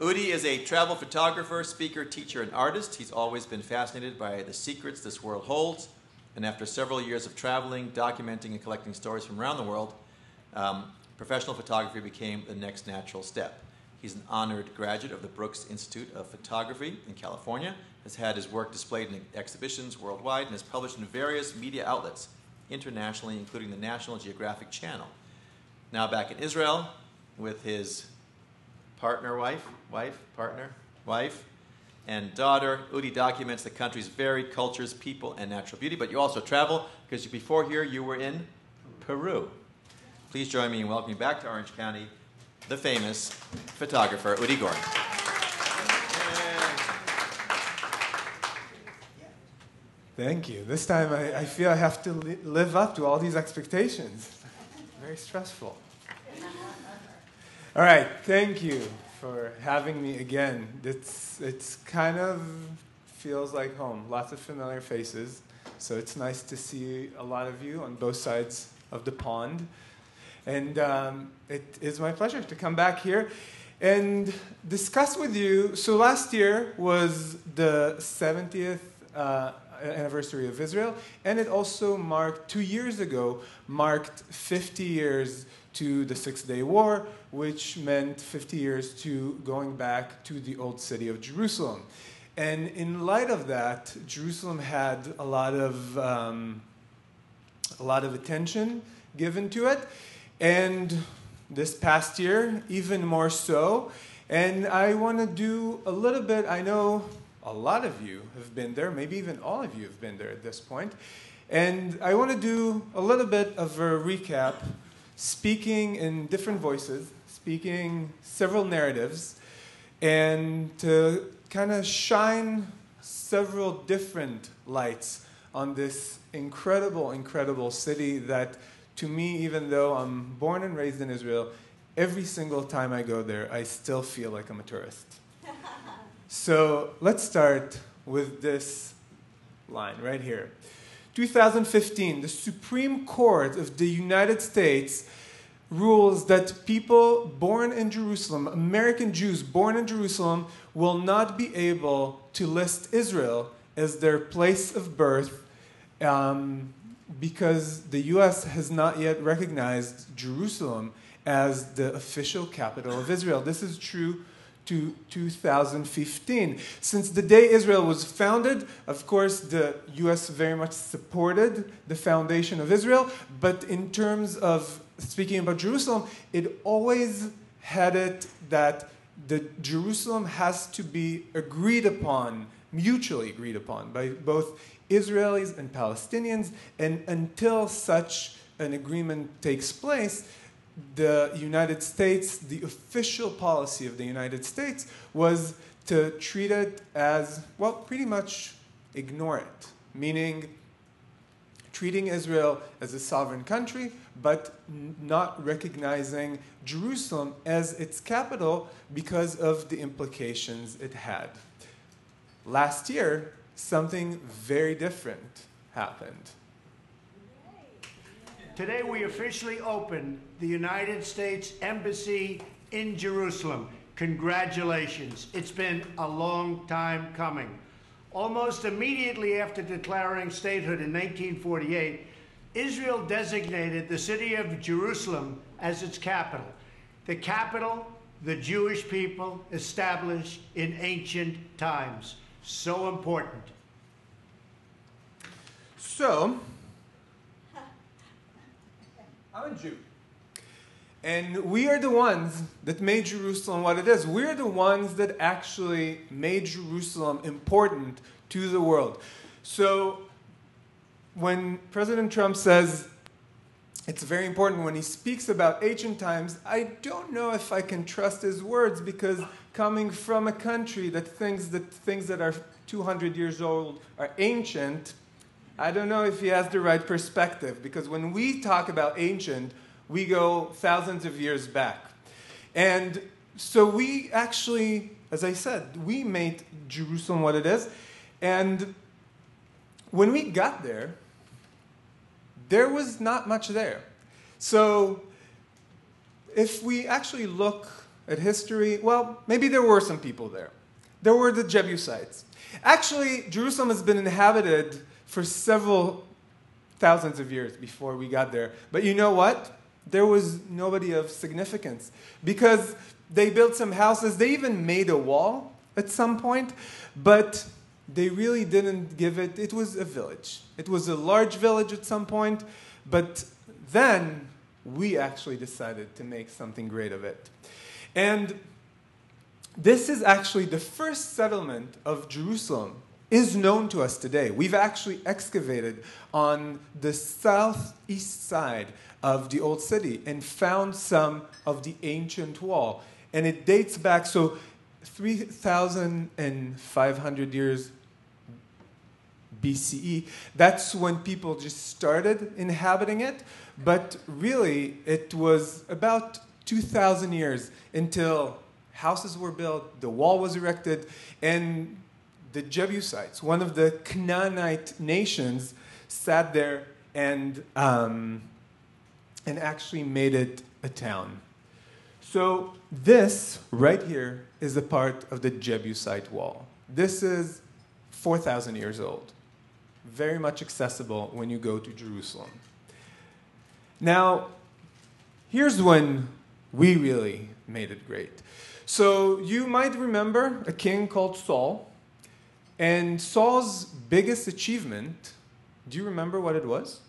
Udi is a travel photographer, speaker, teacher, and artist. He's always been fascinated by the secrets this world holds. And after several years of traveling, documenting, and collecting stories from around the world, um, professional photography became the next natural step. He's an honored graduate of the Brooks Institute of Photography in California, has had his work displayed in exhibitions worldwide, and has published in various media outlets internationally, including the National Geographic Channel. Now back in Israel with his partner, wife, wife, partner, wife, and daughter. Udi documents the country's varied cultures, people, and natural beauty. But you also travel because before here you were in Peru. Please join me in welcoming back to Orange County the famous photographer Udi Goren. Thank you. This time I, I feel I have to li- live up to all these expectations. Very stressful. All right, thank you for having me again. It's, it's kind of feels like home. Lots of familiar faces. So it's nice to see a lot of you on both sides of the pond. And um, it is my pleasure to come back here and discuss with you. So last year was the 70th uh, anniversary of Israel, and it also marked, two years ago, marked 50 years to the Six Day War, which meant 50 years to going back to the old city of Jerusalem. And in light of that, Jerusalem had a lot of, um, a lot of attention given to it. And this past year, even more so. And I want to do a little bit, I know a lot of you have been there, maybe even all of you have been there at this point. And I want to do a little bit of a recap, speaking in different voices, speaking several narratives, and to kind of shine several different lights on this incredible, incredible city that to me, even though I'm born and raised in Israel, every single time I go there, I still feel like I'm a tourist. so let's start with this line right here. 2015, the Supreme Court of the United States rules that people born in Jerusalem, American Jews born in Jerusalem, will not be able to list Israel as their place of birth um, because the US has not yet recognized Jerusalem as the official capital of Israel. This is true to 2015. Since the day Israel was founded, of course, the US very much supported the foundation of Israel, but in terms of speaking about Jerusalem, it always had it that the Jerusalem has to be agreed upon, mutually agreed upon by both Israelis and Palestinians, and until such an agreement takes place, the United States, the official policy of the United States was to treat it as, well, pretty much ignore it, meaning treating Israel as a sovereign country, but not recognizing Jerusalem as its capital because of the implications it had. Last year, something very different happened. Today, we officially open the United States Embassy in Jerusalem. Congratulations. It's been a long time coming. Almost immediately after declaring statehood in 1948, Israel designated the city of Jerusalem as its capital. The capital the Jewish people established in ancient times. So important. So, I'm a Jew. And we are the ones that made Jerusalem what it is. We're the ones that actually made Jerusalem important to the world. So, when President Trump says it's very important when he speaks about ancient times, I don't know if I can trust his words because coming from a country that thinks that things that are 200 years old are ancient, I don't know if he has the right perspective because when we talk about ancient, we go thousands of years back. And so we actually, as I said, we made Jerusalem what it is. And when we got there, there was not much there. So if we actually look at history, well, maybe there were some people there. There were the Jebusites. Actually, Jerusalem has been inhabited for several thousands of years before we got there. But you know what? There was nobody of significance because they built some houses. They even made a wall at some point, but they really didn't give it. It was a village. It was a large village at some point, but then we actually decided to make something great of it. And this is actually the first settlement of Jerusalem is known to us today. We've actually excavated on the southeast side of the old city and found some of the ancient wall. And it dates back, so 3,500 years BCE. That's when people just started inhabiting it. But really, it was about 2,000 years until houses were built, the wall was erected, and the Jebusites, one of the Canaanite nations, sat there and, um, and actually made it a town. So, this right here is a part of the Jebusite wall. This is 4,000 years old. Very much accessible when you go to Jerusalem. Now, here's when we really made it great. So, you might remember a king called Saul. And Saul's biggest achievement, do you remember what it was?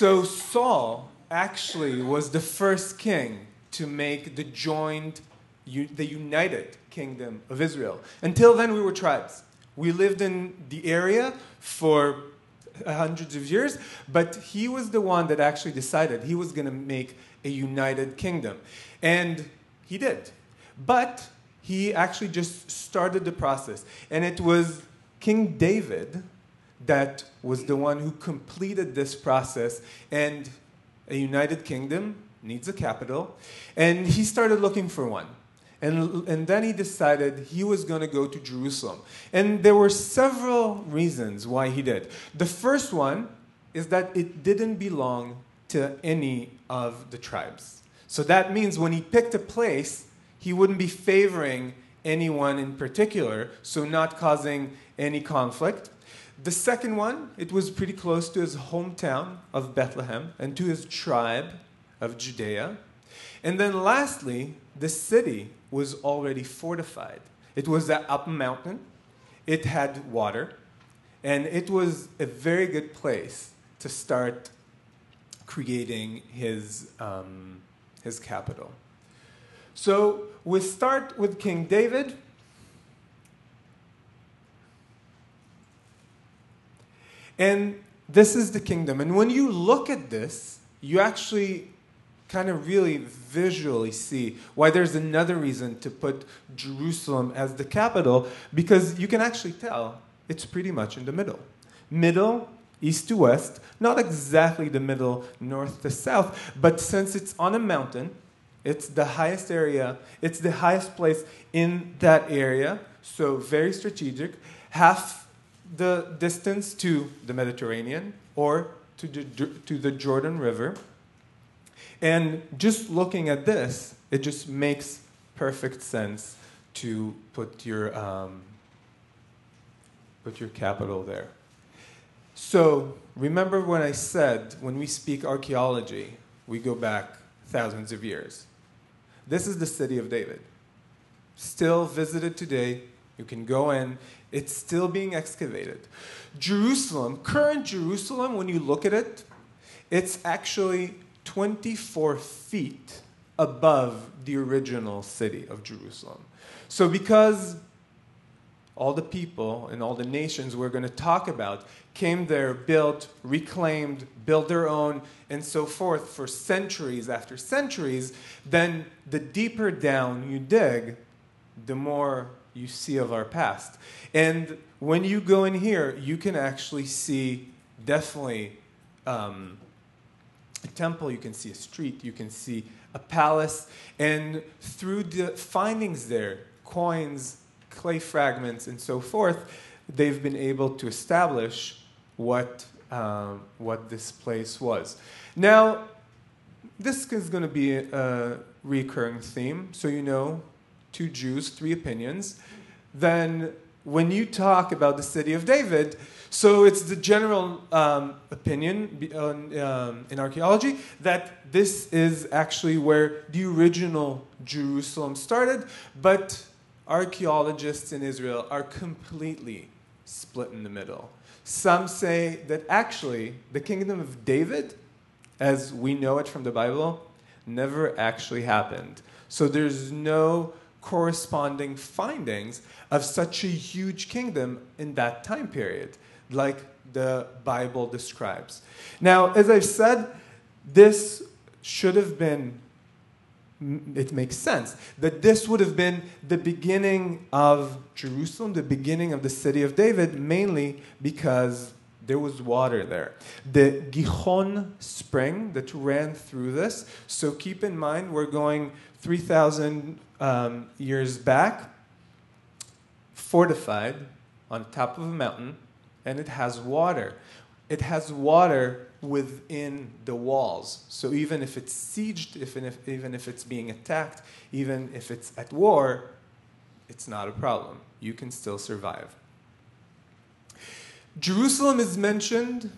So Saul actually was the first king to make the the united kingdom of Israel. Until then, we were tribes. We lived in the area for hundreds of years, but he was the one that actually decided he was going to make a united kingdom. And he did. But he actually just started the process. And it was King David that was the one who completed this process. And a united kingdom needs a capital. And he started looking for one. And, and then he decided he was going to go to Jerusalem. And there were several reasons why he did. The first one is that it didn't belong to any of the tribes. So that means when he picked a place, he wouldn't be favoring anyone in particular, so not causing any conflict. The second one, it was pretty close to his hometown of Bethlehem and to his tribe of Judea. And then lastly, the city was already fortified. It was up a mountain, it had water, and it was a very good place to start creating his, um, his capital. So we start with King David. And this is the kingdom. And when you look at this, you actually kind of really visually see why there's another reason to put Jerusalem as the capital, because you can actually tell it's pretty much in the middle. Middle, east to west, not exactly the middle, north to south, but since it's on a mountain, it's the highest area, it's the highest place in that area, so very strategic. Half the distance to the Mediterranean or to the, to the Jordan River. And just looking at this, it just makes perfect sense to put your, um, put your capital there. So, remember when I said when we speak archaeology, we go back thousands of years. This is the city of David. Still visited today. You can go in. It's still being excavated. Jerusalem, current Jerusalem, when you look at it, it's actually 24 feet above the original city of Jerusalem. So, because all the people and all the nations we're going to talk about came there, built, reclaimed, built their own, and so forth for centuries after centuries, then the deeper down you dig, the more you see of our past. And when you go in here, you can actually see definitely um, a temple, you can see a street, you can see a palace, and through the findings there, coins, clay fragments, and so forth, they've been able to establish what um, what this place was. Now, this is going to be a recurring theme, so you know two Jews, three opinions. Then, when you talk about the city of David, so it's the general um, opinion um, in archaeology that this is actually where the original Jerusalem started, but archaeologists in Israel are completely split in the middle. Some say that actually the kingdom of David, as we know it from the Bible, never actually happened. So there's no corresponding findings of such a huge kingdom in that time period, like the Bible describes. Now, as I've said, this should have been it makes sense that this would have been the beginning of Jerusalem, the beginning of the city of David, mainly because there was water there. The Gihon spring that ran through this, so keep in mind we're going 3,000 um, years back, fortified on top of a mountain, and it has water. It has water within the walls. So even if it's sieged, even if, even if it's being attacked, even if it's at war, it's not a problem. You can still survive. Jerusalem is mentioned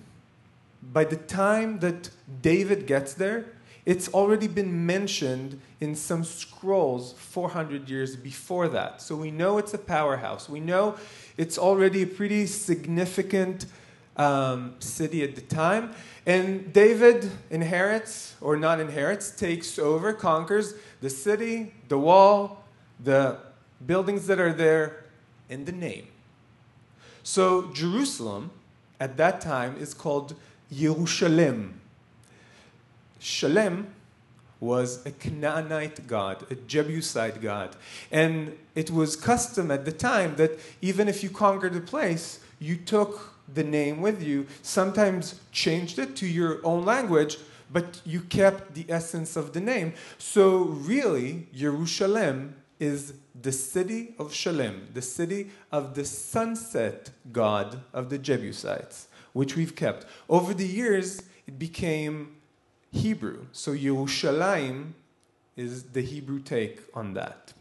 by the time that David gets there. It's already been mentioned in some scrolls 400 years before that. So we know it's a powerhouse. We know it's already a pretty significant um, city at the time. And David inherits, or not inherits, takes over, conquers the city, the wall, the buildings that are there, and the name. So Jerusalem at that time is called Yerushalayim. Shalem was a Canaanite god, a Jebusite god. And it was custom at the time that even if you conquered a place, you took the name with you, sometimes changed it to your own language, but you kept the essence of the name. So, really, Jerusalem is the city of Shalem, the city of the sunset god of the Jebusites, which we've kept. Over the years, it became Hebrew. So, Yerushalayim is the Hebrew take on that.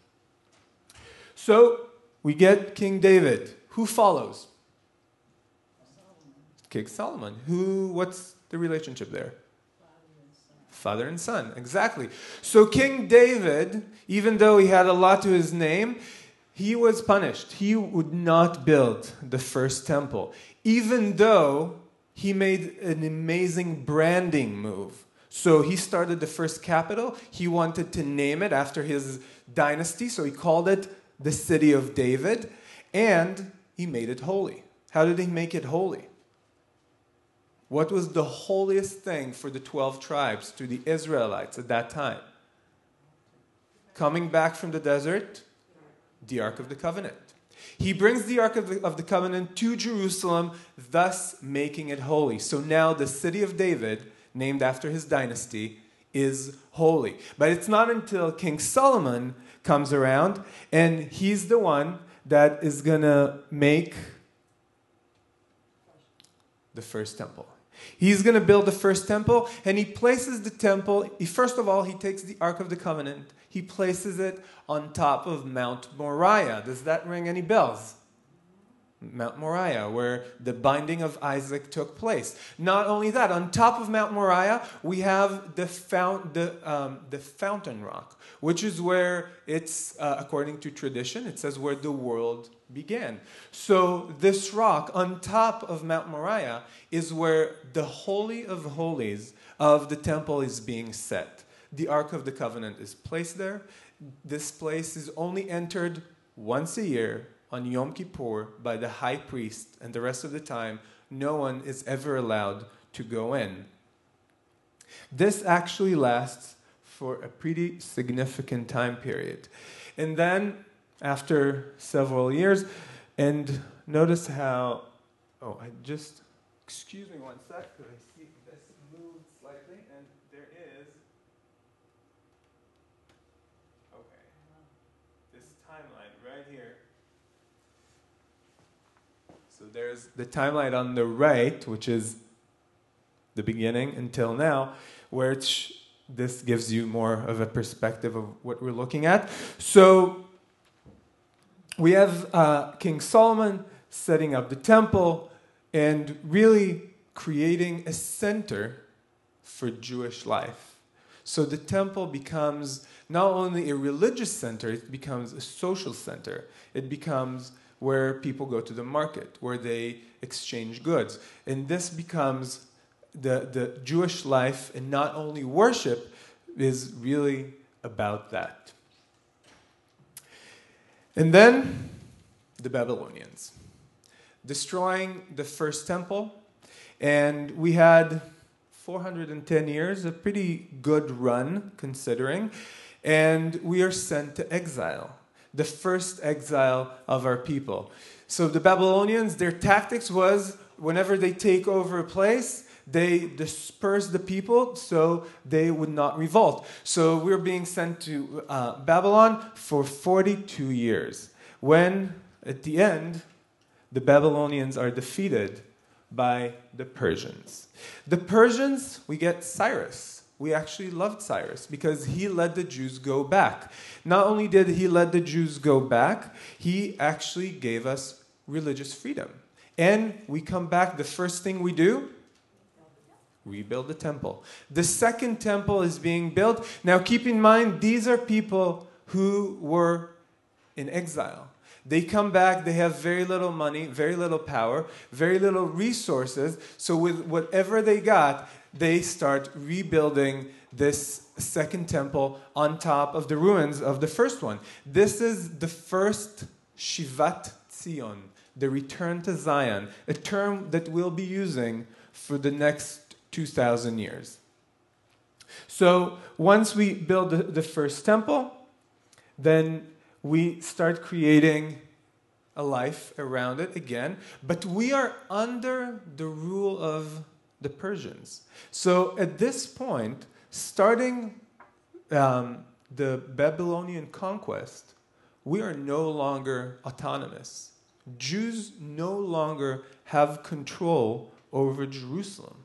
So, we get King David. Who follows? King Solomon. Who, what's the relationship there? Father and son, exactly. So King David, even though he had a lot to his name, he was punished. He would not build the first temple, even though he made an amazing branding move. So he started the first capital. He wanted to name it after his dynasty, so he called it the city of David, and he made it holy. How did he make it holy? What was the holiest thing for the 12 tribes, to the Israelites at that time? Coming back from the desert, the Ark of the Covenant. He brings the Ark of the, of the Covenant to Jerusalem, thus making it holy. So now the city of David, named after his dynasty, is holy. But it's not until King Solomon comes around and he's the one that is going to make the first temple. He's going to build the first temple, and he places the temple. He, first of all, he takes the Ark of the Covenant. He places it on top of Mount Moriah. Does that ring any bells? Mount Moriah, where the binding of Isaac took place. Not only that, on top of Mount Moriah, we have the, fount, the, um, the fountain rock, which is where it's, uh, according to tradition, it says where the world began. So, this rock on top of Mount Moriah is where the Holy of Holies of the temple is being set. The Ark of the Covenant is placed there. This place is only entered once a year on Yom Kippur by the high priest, and the rest of the time, no one is ever allowed to go in. This actually lasts for a pretty significant time period. And then, after several years, and notice how, oh, I just, excuse me one sec, because I see this moved slightly, and there is, okay, this timeline right here. So there's the timeline on the right, which is the beginning until now, where this gives you more of a perspective of what we're looking at. So we have uh, King Solomon setting up the temple and really creating a center for Jewish life. So the temple becomes not only a religious center, it becomes a social center. It becomes where people go to the market, where they exchange goods. And this becomes the, the Jewish life, and not only worship, is really about that. And then the Babylonians, destroying the first temple. And we had 410 years, a pretty good run considering. And we are sent to exile, the first exile of our people. So the Babylonians, their tactics was whenever they take over a place, they disperse the people so they would not revolt. So we're being sent to uh, Babylon for 42 years. When, at the end, the Babylonians are defeated by the Persians. The Persians, we get Cyrus. We actually loved Cyrus because he let the Jews go back. Not only did he let the Jews go back, he actually gave us religious freedom. And we come back, the first thing we do, rebuild the temple. The second temple is being built. Now, keep in mind, these are people who were in exile. They come back, they have very little money, very little power, very little resources. So, with whatever they got, they start rebuilding this second temple on top of the ruins of the first one. This is the first Shivat Zion, the return to Zion, a term that we'll be using for the next 2,000 years. So once we build the, first temple, then we start creating a life around it again, but we are under the rule of the Persians. So at this point, starting um, the Babylonian conquest, we are no longer autonomous. Jews no longer have control over Jerusalem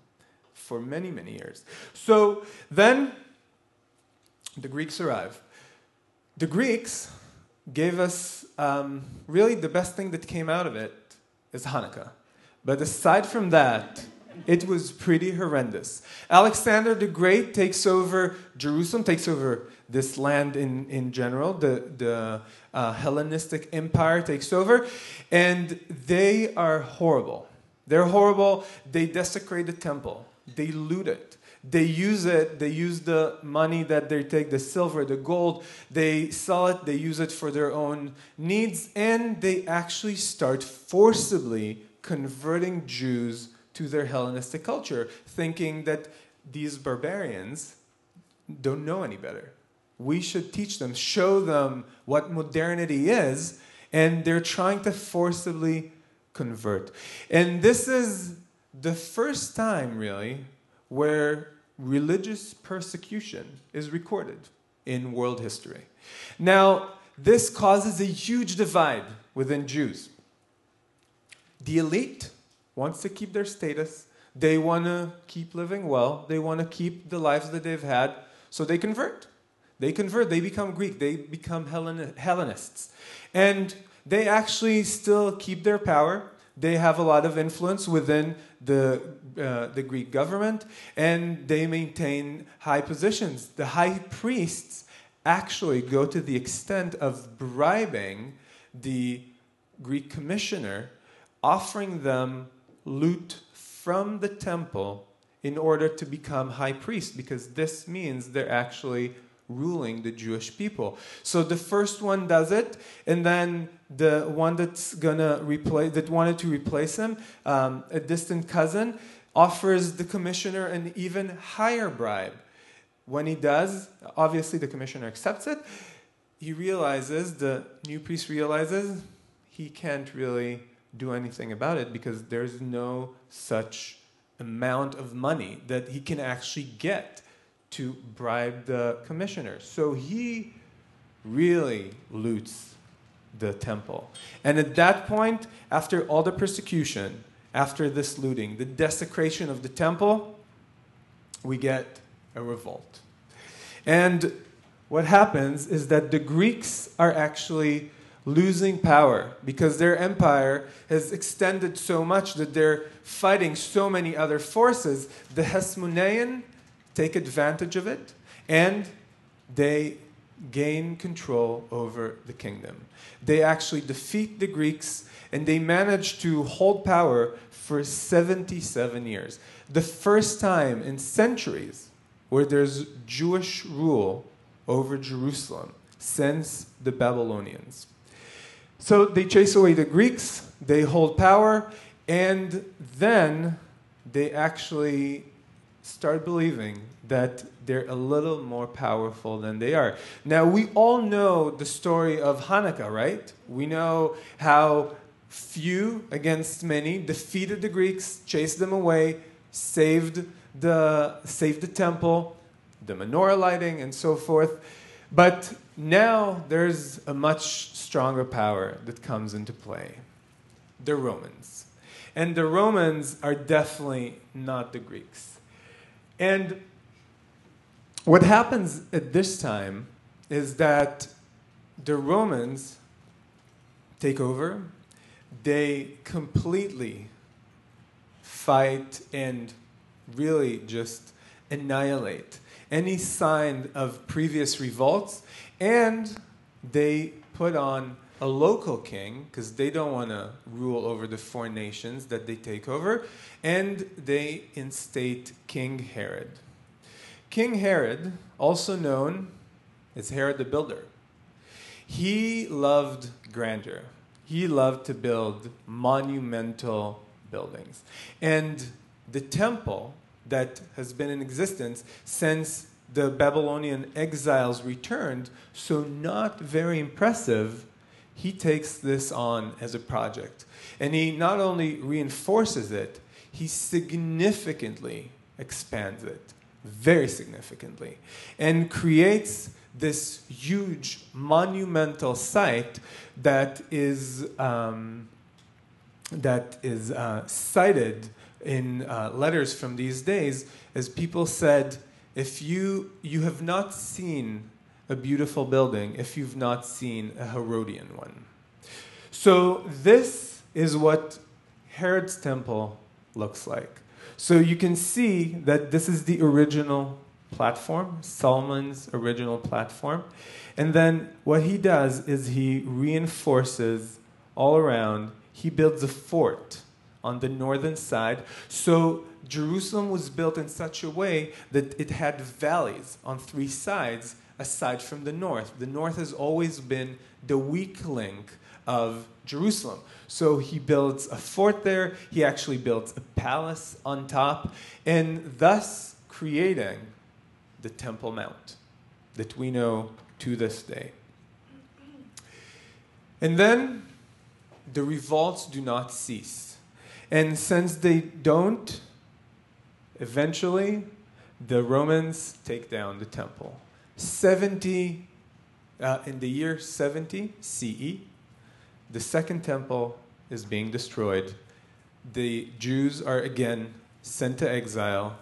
for many, many years. So then the Greeks arrive. The Greeks gave us um, really the best thing that came out of it is Hanukkah. But aside from that, it was pretty horrendous. Alexander the Great takes over Jerusalem, takes over this land in, in general. The, the uh, Hellenistic Empire takes over, and they are horrible. They're horrible. They desecrate the temple they loot it. They use it, they use the money that they take, the silver, the gold, they sell it, they use it for their own needs, and they actually start forcibly converting Jews to their Hellenistic culture, thinking that these barbarians don't know any better. We should teach them, show them what modernity is, and they're trying to forcibly convert. And this is the first time, really, where religious persecution is recorded in world history. Now, this causes a huge divide within Jews. The elite wants to keep their status, they want to keep living well, they want to keep the lives that they've had, so they convert. They convert, they become Greek, they become Hellen- Hellenists. And they actually still keep their power, they have a lot of influence within the, uh, the Greek government and they maintain high positions. The high priests actually go to the extent of bribing the Greek commissioner, offering them loot from the temple in order to become high priest, because this means they're actually ruling the Jewish people. So the first one does it, and then the one that's gonna replace that wanted to replace him, um, a distant cousin, offers the commissioner an even higher bribe. When he does, obviously the commissioner accepts it. He realizes the new priest realizes he can't really do anything about it because there's no such amount of money that he can actually get to bribe the commissioner. So he really loots the temple. And at that point, after all the persecution, after this looting, the desecration of the temple, we get a revolt. And what happens is that the Greeks are actually losing power because their empire has extended so much that they're fighting so many other forces. The Hasmonean take advantage of it and they gain control over the kingdom. They actually defeat the Greeks and they manage to hold power for 77 years. The first time in centuries where there's Jewish rule over Jerusalem since the Babylonians. So they chase away the Greeks, they hold power, and then they actually start believing that they're a little more powerful than they are. Now, we all know the story of Hanukkah, right? We know how few against many defeated the Greeks, chased them away, saved the, saved the temple, the menorah lighting, and so forth. But now there's a much stronger power that comes into play the Romans. And the Romans are definitely not the Greeks. And what happens at this time is that the Romans take over, they completely fight and really just annihilate any sign of previous revolts, and they put on a local king because they don't want to rule over the four nations that they take over, and they instate King Herod. King Herod, also known as Herod the Builder, he loved grandeur. He loved to build monumental buildings. And the temple that has been in existence since the Babylonian exiles returned, so not very impressive, he takes this on as a project. And he not only reinforces it, he significantly expands it, very significantly, and creates this huge monumental site that is, um, that is uh, cited in uh, letters from these days as people said, if you, you have not seen a beautiful building, if you've not seen a Herodian one. So, this is what Herod's temple looks like. So, you can see that this is the original platform, Solomon's original platform. And then what he does is he reinforces all around, he builds a fort on the northern side. So Jerusalem was built in such a way that it had valleys on three sides aside from the north. The north has always been the weak link of Jerusalem. So he builds a fort there, he actually builds a palace on top, and thus creating the Temple Mount that we know to this day. And then the revolts do not cease. And since they don't, eventually the Romans take down the temple. 70, uh, in the year 70 CE, the second temple is being destroyed. The Jews are again sent to exile.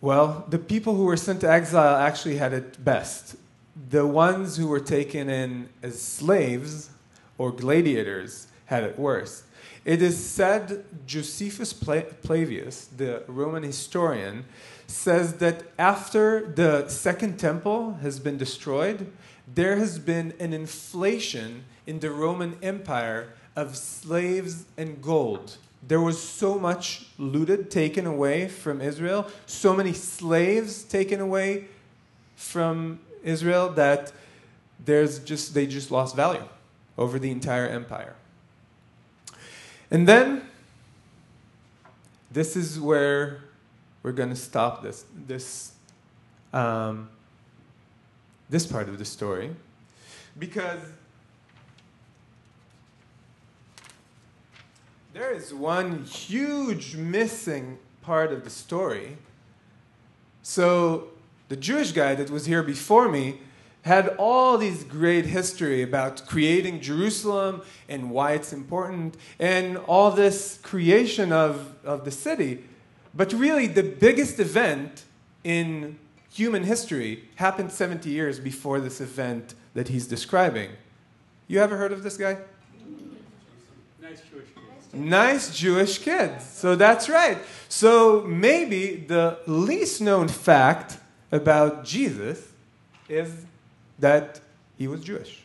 Well, the people who were sent to exile actually had it best. The ones who were taken in as slaves or gladiators had it worse. It is said Josephus Flavius, the Roman historian, says that after the Second Temple has been destroyed, there has been an inflation in the Roman Empire of slaves and gold. There was so much looted, taken away from Israel, so many slaves taken away from Israel that there's just, they just lost value over the entire empire. And then, this is where we're going to stop this, this, um, this part of the story. Because there is one huge missing part of the story. So, the Jewish guy that was here before me had all these great history about creating Jerusalem and why it's important and all this creation of, of the city. But really, the biggest event in human history happened 70 years before this event that he's describing. You ever heard of this guy? Nice Jewish kids. Nice Jewish kid. So that's right. So maybe the least known fact about Jesus is that he was Jewish.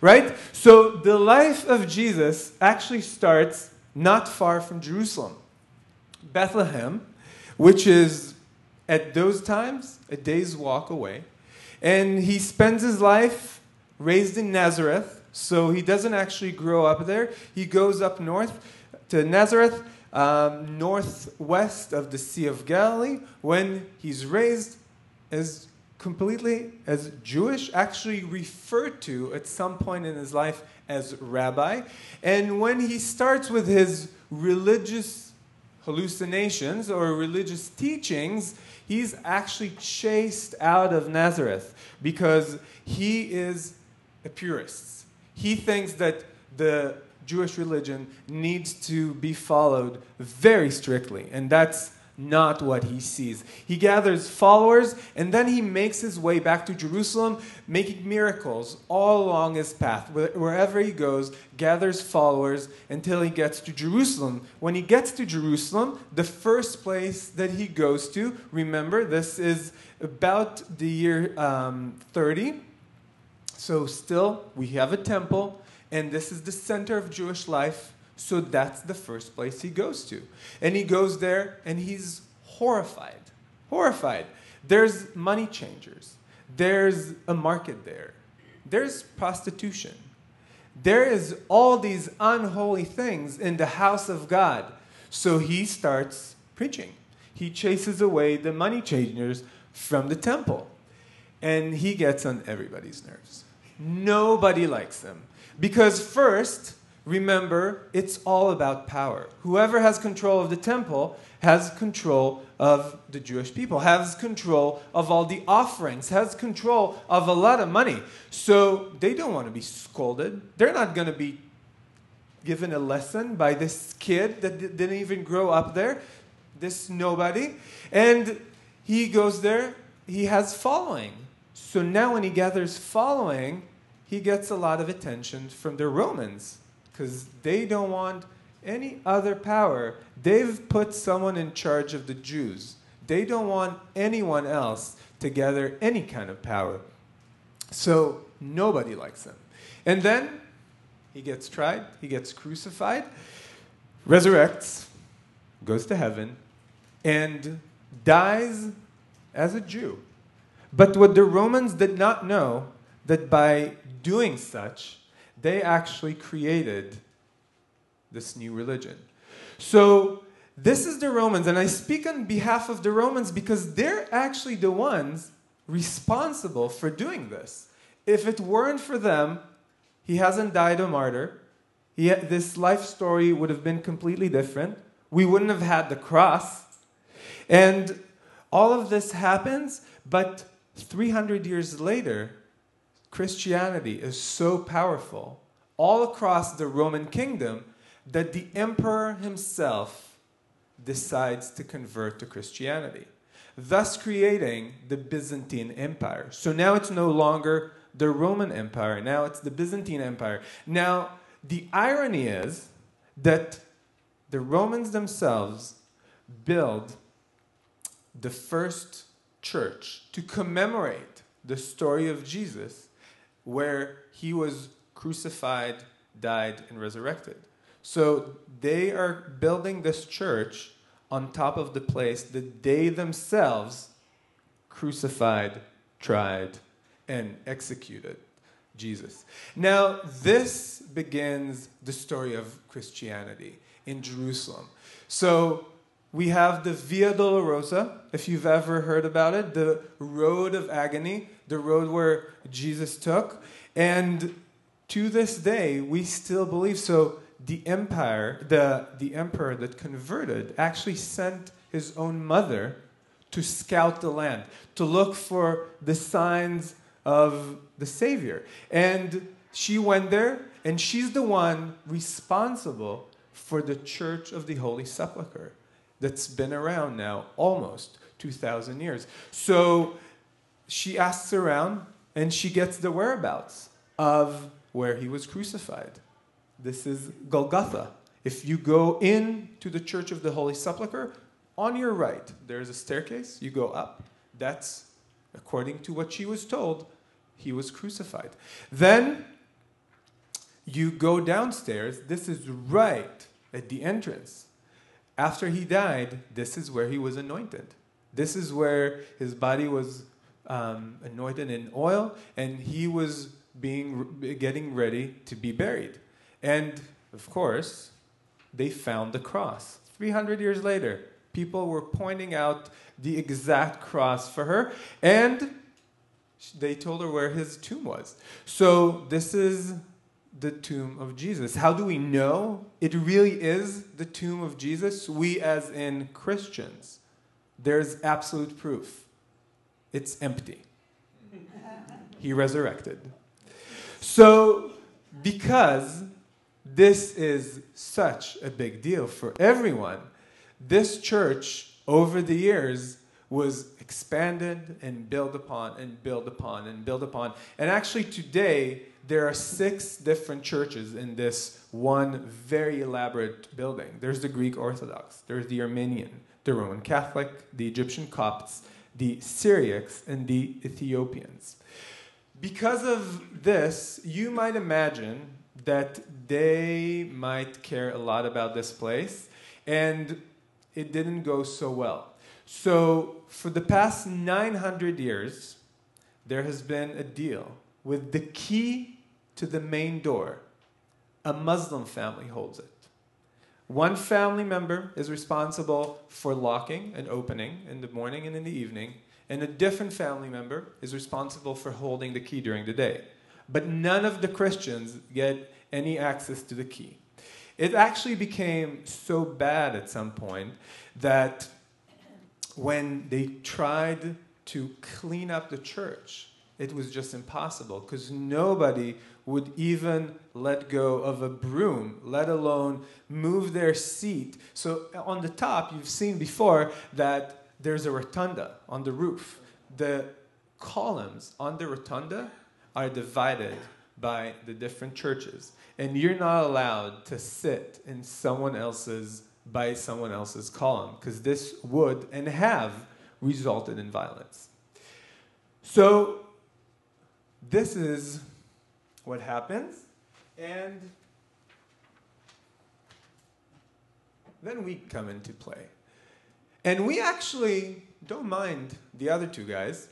Right? So the life of Jesus actually starts not far from Jerusalem. Bethlehem, which is at those times a day's walk away. And he spends his life raised in Nazareth, so he doesn't actually grow up there. He goes up north to Nazareth, um, northwest of the Sea of Galilee, when he's raised as completely as Jewish, actually referred to at some point in his life as rabbi. And when he starts with his religious hallucinations or religious teachings, he's actually chased out of Nazareth because he is a purist. He thinks that the Jewish religion needs to be followed very strictly, and that's not what he sees. He gathers followers and then he makes his way back to Jerusalem, making miracles all along his path. Wherever he goes, gathers followers until he gets to Jerusalem. When he gets to Jerusalem, the first place that he goes to, remember, this is about the year um, 30. So, still, we have a temple, and this is the center of Jewish life. So that's the first place he goes to. And he goes there and he's horrified. Horrified. There's money changers, there's a market there, there's prostitution. There is all these unholy things in the house of God. So he starts preaching. He chases away the money changers from the temple. And he gets on everybody's nerves. Nobody likes him. Because, first, remember, it's all about power. Whoever has control of the temple has control of the Jewish people, has control of all the offerings, has control of a lot of money. So they don't want to be scolded. They're not going to be given a lesson by this kid that didn't even grow up there, this nobody. And he goes there, he has following. So now when he gathers following, he gets a lot of attention from the Romans because they don't want any other power. They've put someone in charge of the Jews. They don't want anyone else to gather any kind of power. So nobody likes them. And then he gets tried, he gets crucified, resurrects, goes to heaven, and dies as a Jew. But what the Romans did not know that by doing such, they actually created this new religion. So, this is the Romans, and I speak on behalf of the Romans because they're actually the ones responsible for doing this. If it weren't for them, he hasn't died a martyr. He, this life story would have been completely different. We wouldn't have had the cross. And all of this happens, but 300 years later, Christianity is so powerful all across the Roman kingdom that the emperor himself decides to convert to Christianity, thus creating the Byzantine Empire. So now it's no longer the Roman Empire, now it's the Byzantine Empire. Now, the irony is that the Romans themselves build the first church to commemorate the story of Jesus where he was crucified, died, and resurrected. So they are building this church on top of the place that they themselves crucified, tried, and executed Jesus. Now, this begins the story of Christianity in Jerusalem. So we have the Via Dolorosa, if you've ever heard about it, the road of agony, the road where Jesus took. And to this day, we still believe so. The empire, the, the emperor that converted, actually sent his own mother to scout the land, to look for the signs of the Savior. And she went there, and she's the one responsible for the Church of the Holy Sepulchre. that's been around now almost 2,000 years. So she asks around and she gets the whereabouts of where he was crucified. This is Golgotha. If you go in to the Church of the Holy Sepulchre, on your right, there's a staircase. You go up. That's, according to what she was told, he was crucified. Then you go downstairs. This is right at the entrance. After he died, this is where he was anointed. This is where his body was um, anointed in oil, and he was being getting ready to be buried. And of course, they found the cross. 300 years later, people were pointing out the exact cross for her, and they told her where his tomb was. So, this is the tomb of Jesus. How do we know it really is the tomb of Jesus? We, as in Christians, there's absolute proof. It's empty. he resurrected. So, because this is such a big deal for everyone, this church over the years was expanded and built upon and built upon and built upon. And actually, today, there are six different churches in this one very elaborate building. There's the Greek Orthodox, there's the Armenian, the Roman Catholic, the Egyptian Copts, the Syriacs, and the Ethiopians. Because of this, you might imagine that they might care a lot about this place, and it didn't go so well. So, for the past 900 years, there has been a deal with the key to the main door. A Muslim family holds it. One family member is responsible for locking and opening in the morning and in the evening, and a different family member is responsible for holding the key during the day. But none of the Christians get any access to the key. It actually became so bad at some point that when they tried to clean up the church, it was just impossible because nobody would even let go of a broom, let alone move their seat. So on the top, you've seen before that there's a rotunda on the roof. The columns on the rotunda are divided by the different churches, and you're not allowed to sit in someone else's by someone else's column because this would and have resulted in violence. So this is what happens, and then we come into play. And we actually don't mind the other two guys.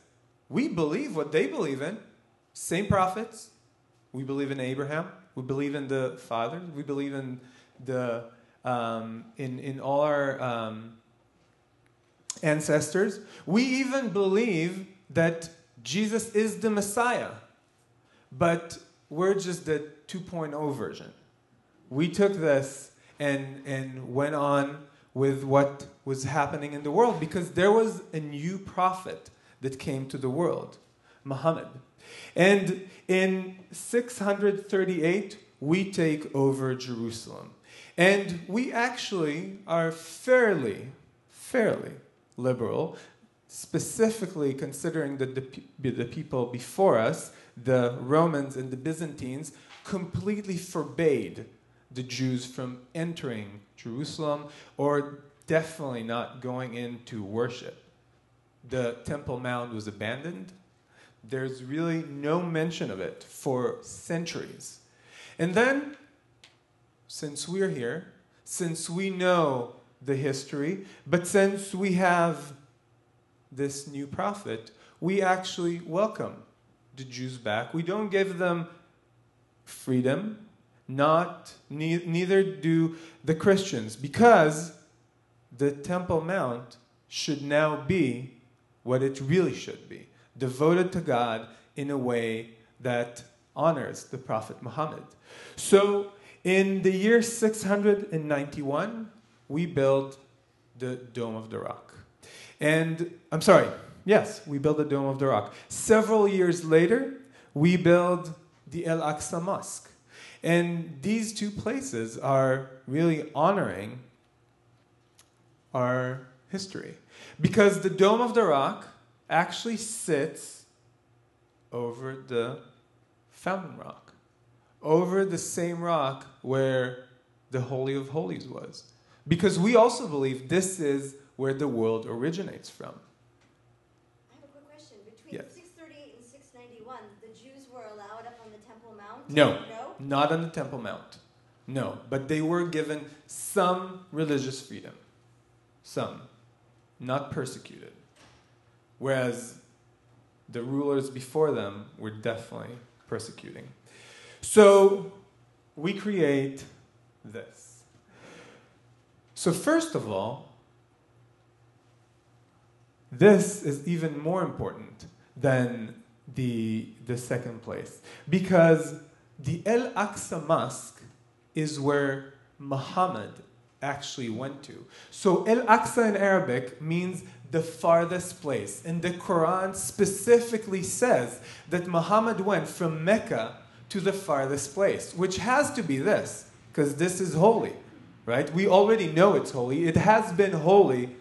We believe what they believe in. Same prophets. We believe in Abraham. We believe in the fathers. We believe in the um, in in all our um, ancestors. We even believe that Jesus is the Messiah, but we're just the 2.0 version. We took this and, and went on with what was happening in the world because there was a new prophet that came to the world, Muhammad. And in 638, we take over Jerusalem. And we actually are fairly, fairly liberal specifically considering that the, the people before us, the Romans and the Byzantines, completely forbade the Jews from entering Jerusalem or definitely not going in to worship. The Temple Mount was abandoned. There's really no mention of it for centuries. And then, since we're here, since we know the history, but since we have this new prophet, we actually welcome the Jews back. We don't give them freedom, not ne- neither do the Christians, because the Temple Mount should now be what it really should be, devoted to God in a way that honors the Prophet Muhammad. So, in the year 691, we built the Dome of the Rock. And I'm sorry, yes, we built the Dome of the Rock. Several years later, we build the El Aqsa Mosque. And these two places are really honoring our history. Because the Dome of the Rock actually sits over the Foundation Rock, over the same rock where the Holy of Holies was. Because we also believe this is where the world originates from. I have a quick question. Between Yes. 638 and 691, the Jews were allowed up on the Temple Mount? No. No? Not on the Temple Mount. No, but they were given some religious freedom. Some. Not persecuted. Whereas the rulers before them were definitely persecuting. So we create this. So, first of all, this is even more important than the, the second place because the El Aqsa Mosque is where Muhammad actually went to. So El Aqsa in Arabic means the farthest place. And the Quran specifically says that Muhammad went from Mecca to the farthest place, which has to be this, because this is holy, right? We already know it's holy. It has been holy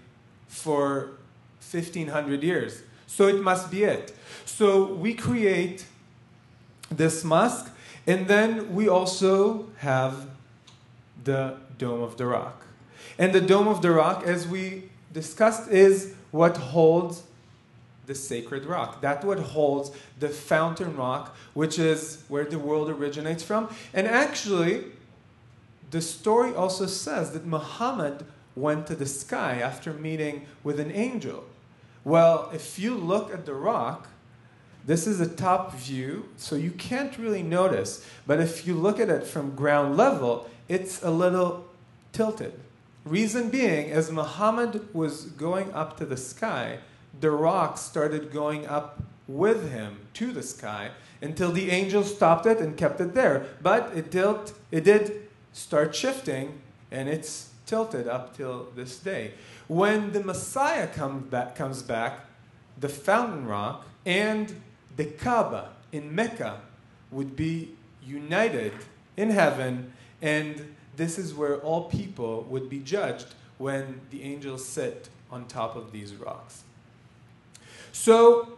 for 1500 years. So it must be it. So we create this mosque, and then we also have the Dome of the Rock. And the Dome of the Rock, as we discussed, is what holds the sacred rock. That's what holds the foundation rock, which is where the world originates from. And actually, the story also says that Muhammad went to the sky after meeting with an angel. Well, if you look at the rock, this is a top view, so you can't really notice. But if you look at it from ground level, it's a little tilted. Reason being, as Muhammad was going up to the sky, the rock started going up with him to the sky until the angel stopped it and kept it there. But it, tilt, it did start shifting, and it's tilted up till this day. When the Messiah comes back, comes back, the foundation rock and the Kaaba in Mecca would be united in heaven, and this is where all people would be judged when the angels sit on top of these rocks. So,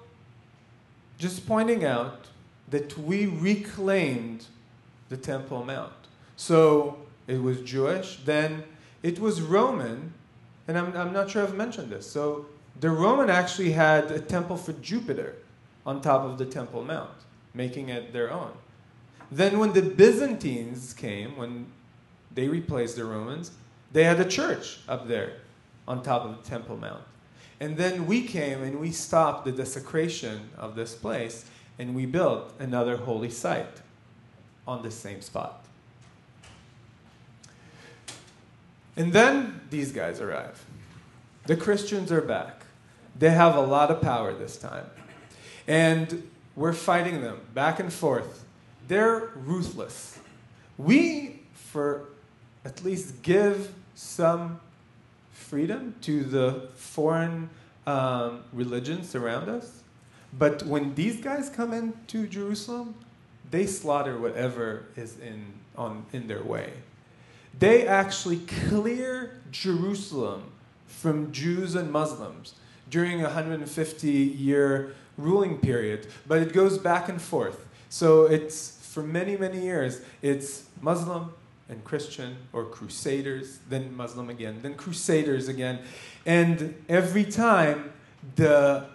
just pointing out that we reclaimed the Temple Mount. So, it was Jewish, then it was Roman, and I'm, I'm not sure I've mentioned this. So, the Roman actually had a temple for Jupiter on top of the Temple Mount, making it their own. Then, when the Byzantines came, when they replaced the Romans, they had a church up there on top of the Temple Mount. And then we came and we stopped the desecration of this place and we built another holy site on the same spot. And then these guys arrive. The Christians are back. They have a lot of power this time. And we're fighting them back and forth. They're ruthless. We, for at least give some freedom to the foreign um, religions around us. But when these guys come into Jerusalem, they slaughter whatever is in, on, in their way. They actually clear Jerusalem from Jews and Muslims during a 150 year ruling period, but it goes back and forth. So it's for many, many years, it's Muslim, and Christian or Crusaders, then Muslim again, then Crusaders again, and every time the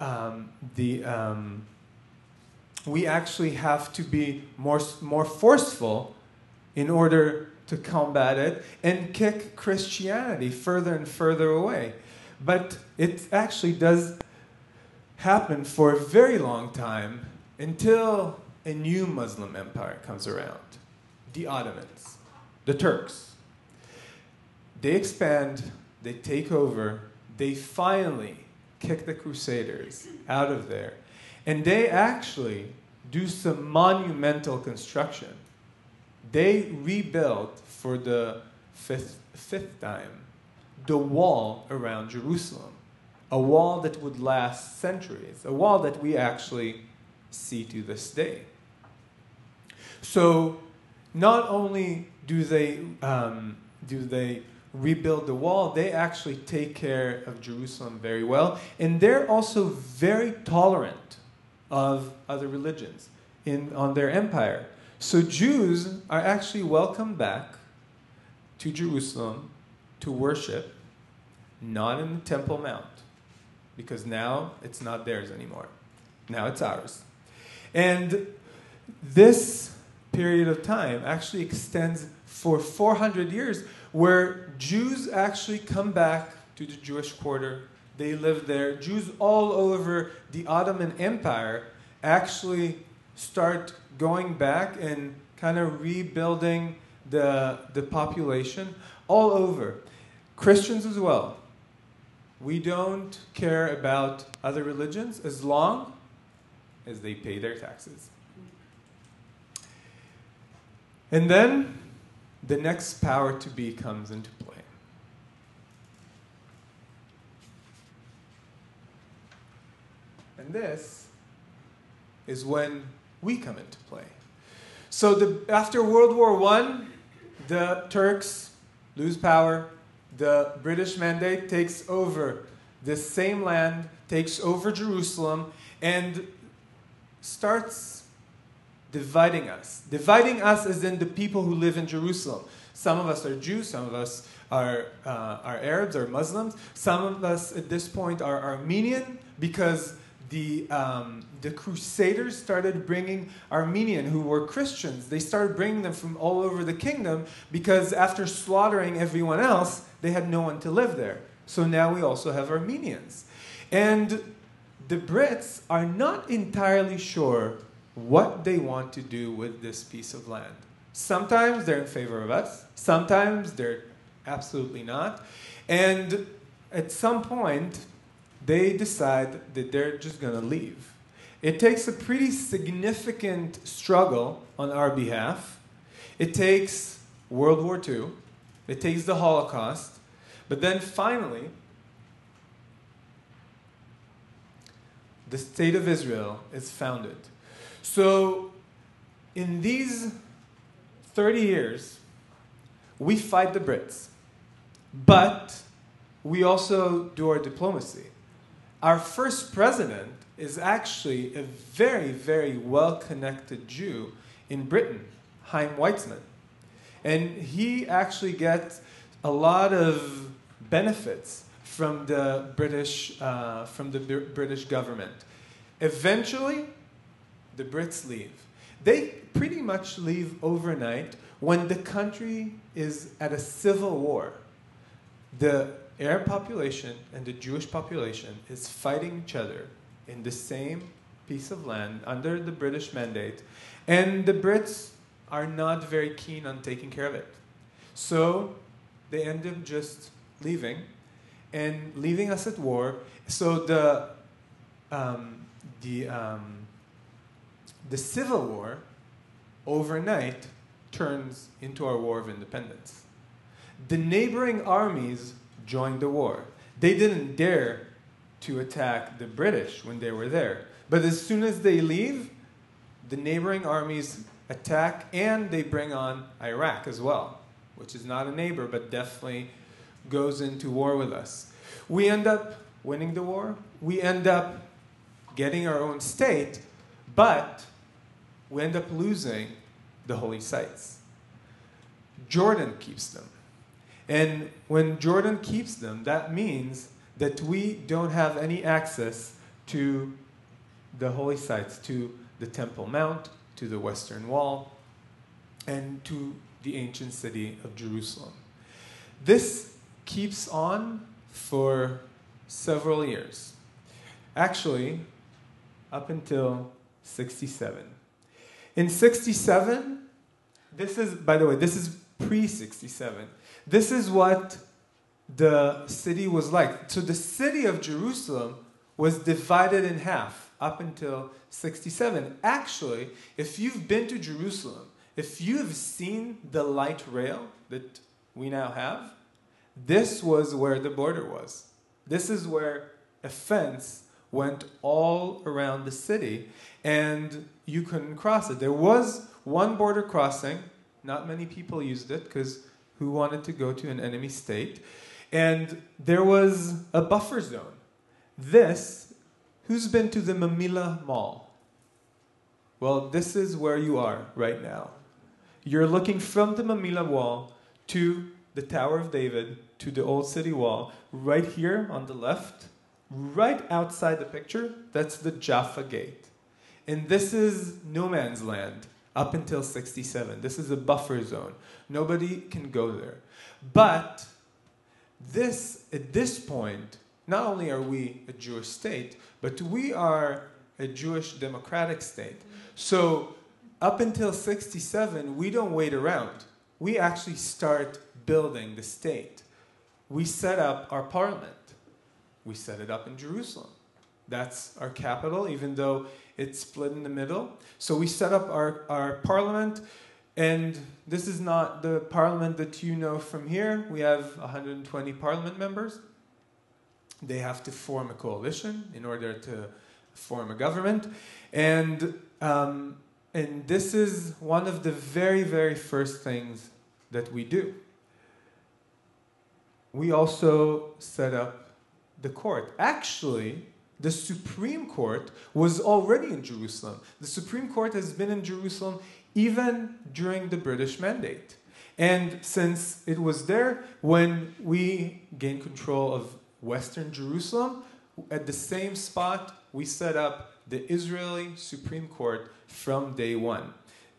um, the um, we actually have to be more more forceful in order to combat it and kick Christianity further and further away. But it actually does happen for a very long time until a new Muslim empire comes around the Ottomans, the Turks. They expand, they take over, they finally kick the Crusaders out of there, and they actually do some monumental construction. They rebuilt for the fifth, fifth time the wall around Jerusalem, a wall that would last centuries, a wall that we actually see to this day. So not only do they, um, do they rebuild the wall, they actually take care of Jerusalem very well. And they're also very tolerant of other religions in, on their empire. So Jews are actually welcomed back to Jerusalem to worship, not in the Temple Mount, because now it's not theirs anymore. Now it's ours. And this period of time actually extends for 400 years, where Jews actually come back to the Jewish quarter. They live there. Jews all over the Ottoman Empire actually start going back and kind of rebuilding the, the population all over. Christians as well. We don't care about other religions as long as they pay their taxes. And then the next power to be comes into play. And this is when we come into play. So the, after World War I, the Turks lose power. The British mandate takes over this same land, takes over Jerusalem, and starts dividing us. Dividing us as in the people who live in Jerusalem. Some of us are Jews, some of us are, uh, are Arabs or Muslims. Some of us at this point are Armenian because the, um, the Crusaders started bringing Armenian, who were Christians, they started bringing them from all over the kingdom because after slaughtering everyone else, they had no one to live there. So now we also have Armenians. And the Brits are not entirely sure what they want to do with this piece of land. Sometimes they're in favor of us, sometimes they're absolutely not. And at some point, they decide that they're just going to leave. It takes a pretty significant struggle on our behalf. It takes World War II, it takes the Holocaust, but then finally, the state of Israel is founded. So, in these 30 years, we fight the Brits, but we also do our diplomacy. Our first president is actually a very, very well connected Jew in Britain, Chaim Weizmann. And he actually gets a lot of benefits from the British, uh, from the British government. Eventually, the Brits leave. They pretty much leave overnight when the country is at a civil war. The Arab population and the Jewish population is fighting each other in the same piece of land under the British mandate, and the Brits are not very keen on taking care of it. So they end up just leaving and leaving us at war. So the um, the um, the civil war overnight turns into our war of independence. The neighboring armies joined the war. They didn't dare to attack the British when they were there. But as soon as they leave, the neighboring armies attack and they bring on Iraq as well, which is not a neighbor but definitely goes into war with us. We end up winning the war. We end up getting our own state, but we end up losing the holy sites. Jordan keeps them. And when Jordan keeps them, that means that we don't have any access to the holy sites, to the Temple Mount, to the Western Wall, and to the ancient city of Jerusalem. This keeps on for several years. Actually, up until 67. In 67, this is, by the way, this is pre 67. This is what the city was like. So the city of Jerusalem was divided in half up until 67. Actually, if you've been to Jerusalem, if you have seen the light rail that we now have, this was where the border was. This is where a fence went all around the city, and you couldn't cross it. There was one border crossing, not many people used it because who wanted to go to an enemy state. And there was a buffer zone. This, who's been to the Mamilla Mall? Well, this is where you are right now. You're looking from the Mamilla Mall to the Tower of David, to the Old City Wall. Right here on the left, right outside the picture, that's the Jaffa Gate. And this is no man's land up until 67. This is a buffer zone. Nobody can go there. But this, at this point, not only are we a Jewish state, but we are a Jewish democratic state. So up until 67, we don't wait around. We actually start building the state. We set up our parliament. We set it up in Jerusalem. That's our capital, even though it's split in the middle. So we set up our, our parliament, and this is not the parliament that you know from here. We have 120 parliament members. They have to form a coalition in order to form a government. And, um, and this is one of the very, very first things that we do. We also set up the court. Actually, the Supreme Court was already in Jerusalem. The Supreme Court has been in Jerusalem even during the British Mandate. And since it was there, when we gained control of Western Jerusalem, at the same spot, we set up the Israeli Supreme Court from day one.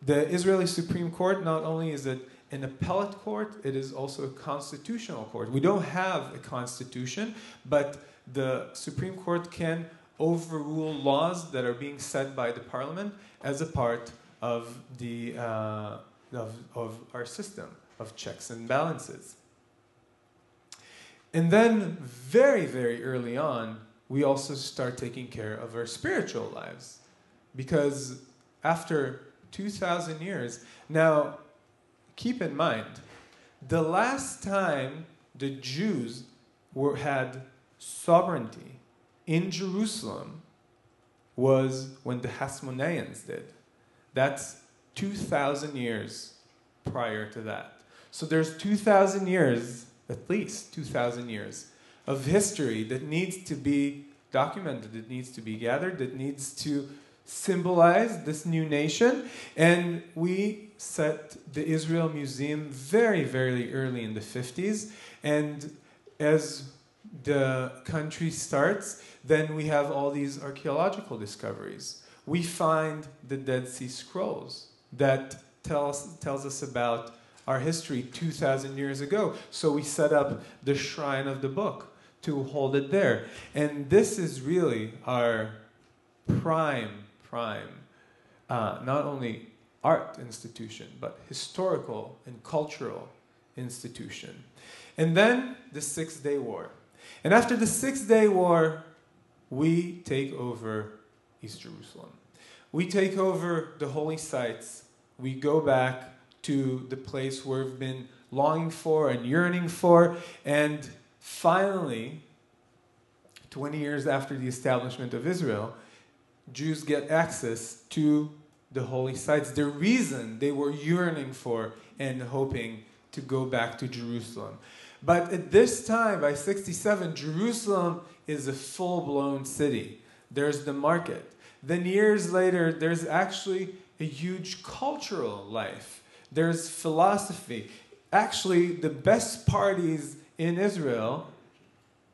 The Israeli Supreme Court, not only is it an appellate court, it is also a constitutional court. We don't have a constitution, but the Supreme Court can overrule laws that are being set by the parliament as a part of, the, uh, of, of our system of checks and balances. And then, very, very early on, we also start taking care of our spiritual lives. Because after 2,000 years, now keep in mind, the last time the Jews were, had sovereignty in Jerusalem was when the Hasmoneans did. That's 2,000 years prior to that. So there's 2,000 years, at least 2,000 years, of history that needs to be documented, that needs to be gathered, that needs to symbolize this new nation. And we set the Israel Museum very, very early in the 50s. And as the country starts, then we have all these archaeological discoveries. We find the Dead Sea Scrolls that tells, tells us about our history 2,000 years ago. So we set up the Shrine of the Book to hold it there. And this is really our prime, prime, uh, not only art institution, but historical and cultural institution. And then the Six Day War. And after the Six Day War, we take over East Jerusalem. We take over the holy sites. We go back to the place where we've been longing for and yearning for. And finally, 20 years after the establishment of Israel, Jews get access to the holy sites. The reason they were yearning for and hoping to go back to Jerusalem. But at this time, by 67, Jerusalem is a full blown city. There's the market. Then, years later, there's actually a huge cultural life. There's philosophy. Actually, the best parties in Israel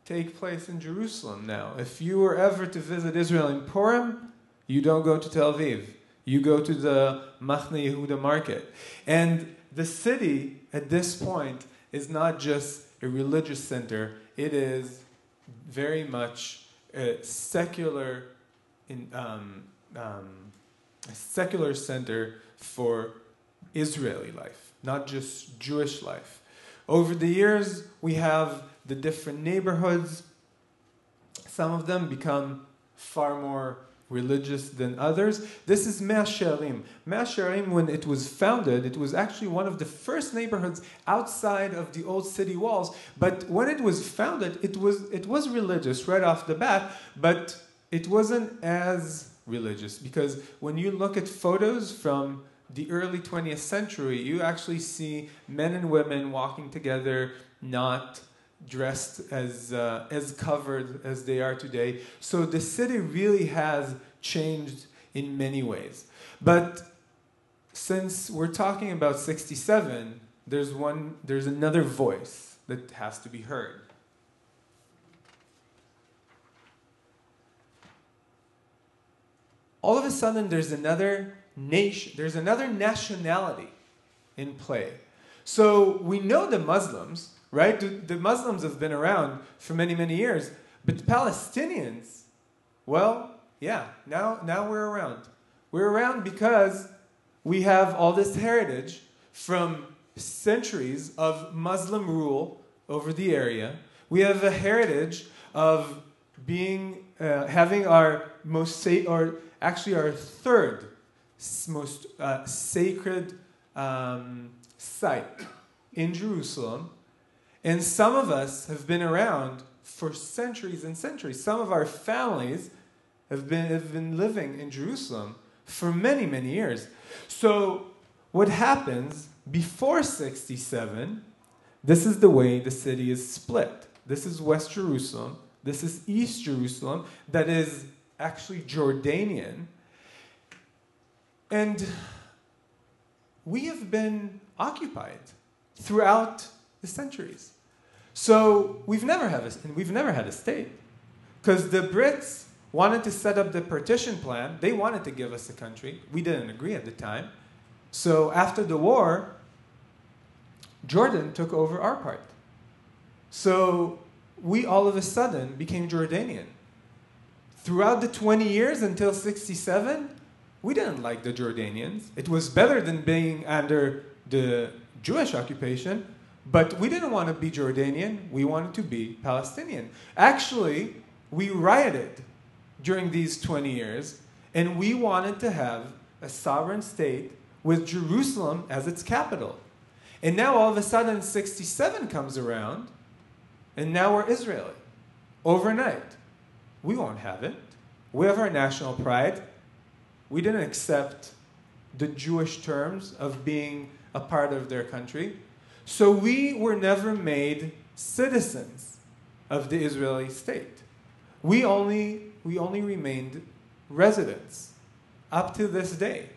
take place in Jerusalem now. If you were ever to visit Israel in Purim, you don't go to Tel Aviv. You go to the Machne Yehuda market. And the city, at this point, is not just a religious center, it is very much a secular, in, um, um, a secular center for Israeli life, not just Jewish life. Over the years, we have the different neighborhoods. Some of them become far more religious than others. This is Mea Shearim. Mea Shearim, when it was founded, it was actually one of the first neighborhoods outside of the old city walls. But when it was founded, it was, it was religious right off the bat, but it wasn't as religious because when you look at photos from the early 20th century, you actually see men and women walking together, not dressed as, uh, as covered as they are today. So the city really has changed in many ways. But since we're talking about 67, there's, one, there's another voice that has to be heard. All of a sudden, there's another nation, there's another nationality in play. So we know the Muslims, right? The, Muslims have been around for many, many years, but the Palestinians, well, yeah, now, now we're around. We're around because we have all this heritage from centuries of Muslim rule over the area. We have a heritage of being, uh, having our most, or actually our third most uh, sacred um, site in Jerusalem. And some of us have been around for centuries and centuries. Some of our families have been, have been living in Jerusalem for many, many years. So, what happens before 67, this is the way the city is split. This is West Jerusalem, this is East Jerusalem, that is actually Jordanian. And we have been occupied throughout the centuries. So we've never had a, we've never had a state. Because the Brits wanted to set up the partition plan. They wanted to give us a country. We didn't agree at the time. So after the war, Jordan took over our part. So we all of a sudden became Jordanian. Throughout the 20 years until 67, we didn't like the Jordanians. It was better than being under the Jewish occupation, but we didn't want to be Jordanian. We wanted to be Palestinian. Actually, we rioted during these 20 years, and we wanted to have a sovereign state with Jerusalem as its capital. And now all of a sudden, 67 comes around, and now we're Israeli. Overnight. We won't have it. We have our national pride. We didn't accept the Jewish terms of being a part of their country. So we were never made citizens of the Israeli state. We only, we only remained residents up to this day.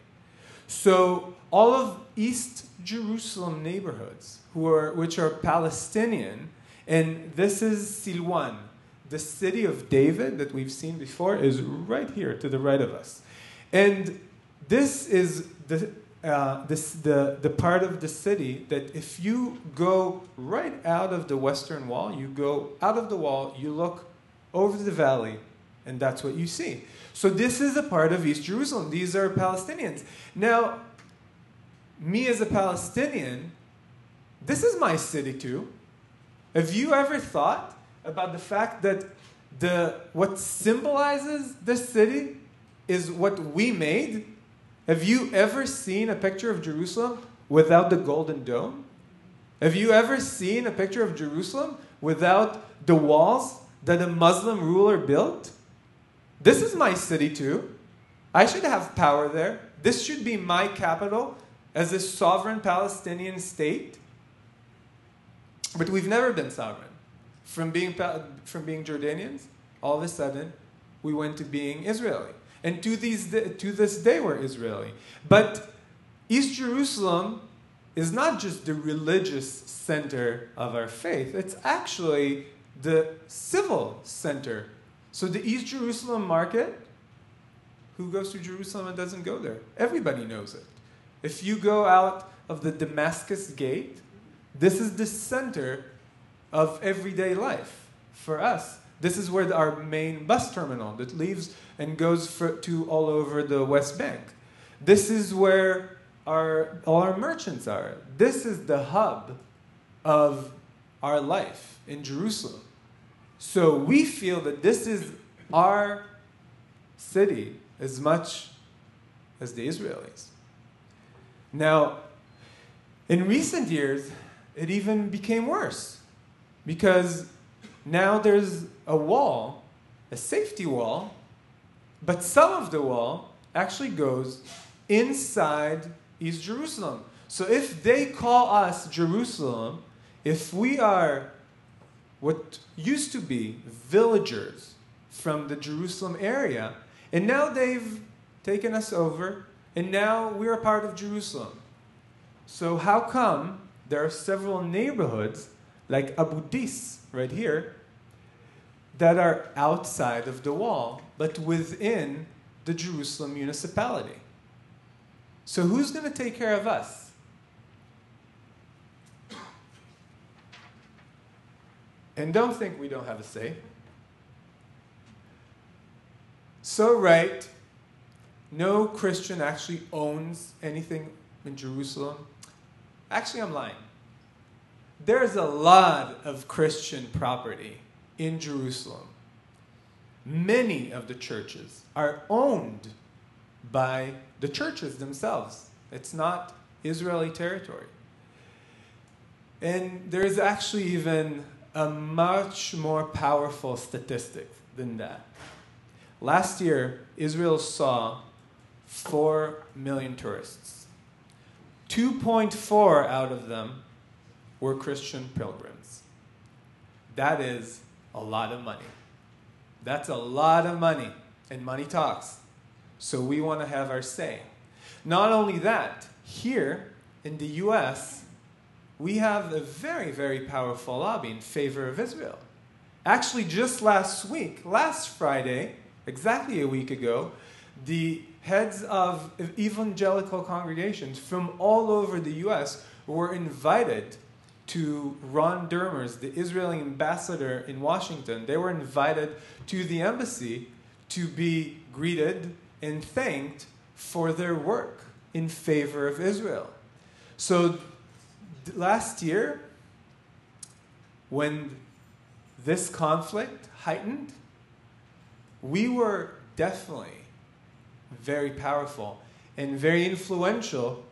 So all of East Jerusalem neighborhoods, who are, which are Palestinian, and this is Silwan, the city of David that we've seen before, is right here to the right of us. And this is the, uh, this, the, the part of the city that if you go right out of the western wall, you go out of the wall, you look over the valley, and that's what you see. So this is a part of East Jerusalem. These are Palestinians. Now, me as a Palestinian, this is my city too. Have you ever thought about the fact that the what symbolizes this city is what we made? Have you ever seen a picture of Jerusalem without the golden dome? Have you ever seen a picture of Jerusalem without the walls that a Muslim ruler built? This is my city too. I should have power there. This should be my capital as a sovereign Palestinian state. But we've never been sovereign. From being, from being Jordanians, all of a sudden, we went to being Israeli. And to, these, to this day, we're Israeli. But East Jerusalem is not just the religious center of our faith, it's actually the civil center. So the East Jerusalem market, who goes to Jerusalem and doesn't go there? Everybody knows it. If you go out of the Damascus gate, this is the center of everyday life for us. This is where our main bus terminal that leaves and goes for, to all over the West Bank. This is where our, all our merchants are. This is the hub of our life in Jerusalem. So we feel that this is our city as much as the Israelis. Now, in recent years, it even became worse because now there's a wall, a safety wall, but some of the wall actually goes inside East Jerusalem. So if they call us Jerusalem, if we are what used to be villagers from the Jerusalem area, and now they've taken us over, and now we're a part of Jerusalem. So how come there are several neighborhoods like Abu Dis right here that are outside of the wall, but within the Jerusalem municipality? So who's going to take care of us? And don't think we don't have a say. So, right, no Christian actually owns anything in Jerusalem. Actually, I'm lying. There's a lot of Christian property in Jerusalem. Many of the churches are owned by the churches themselves. It's not Israeli territory. And there's actually even a much more powerful statistic than that. Last year, Israel saw 4 million tourists. 2.4 out of them were Christian pilgrims. That is a lot of money. That's a lot of money, and money talks. So we want to have our say. Not only that, here in the US, we have a very, very powerful lobby in favor of Israel. Actually, just last week, last Friday, exactly a week ago, the heads of evangelical congregations from all over the US were invited to Ron Dermer's, the Israeli ambassador in Washington. They were invited to the embassy to be greeted and thanked for their work in favor of Israel. So last year, when this conflict heightened, we were definitely very powerful and very influential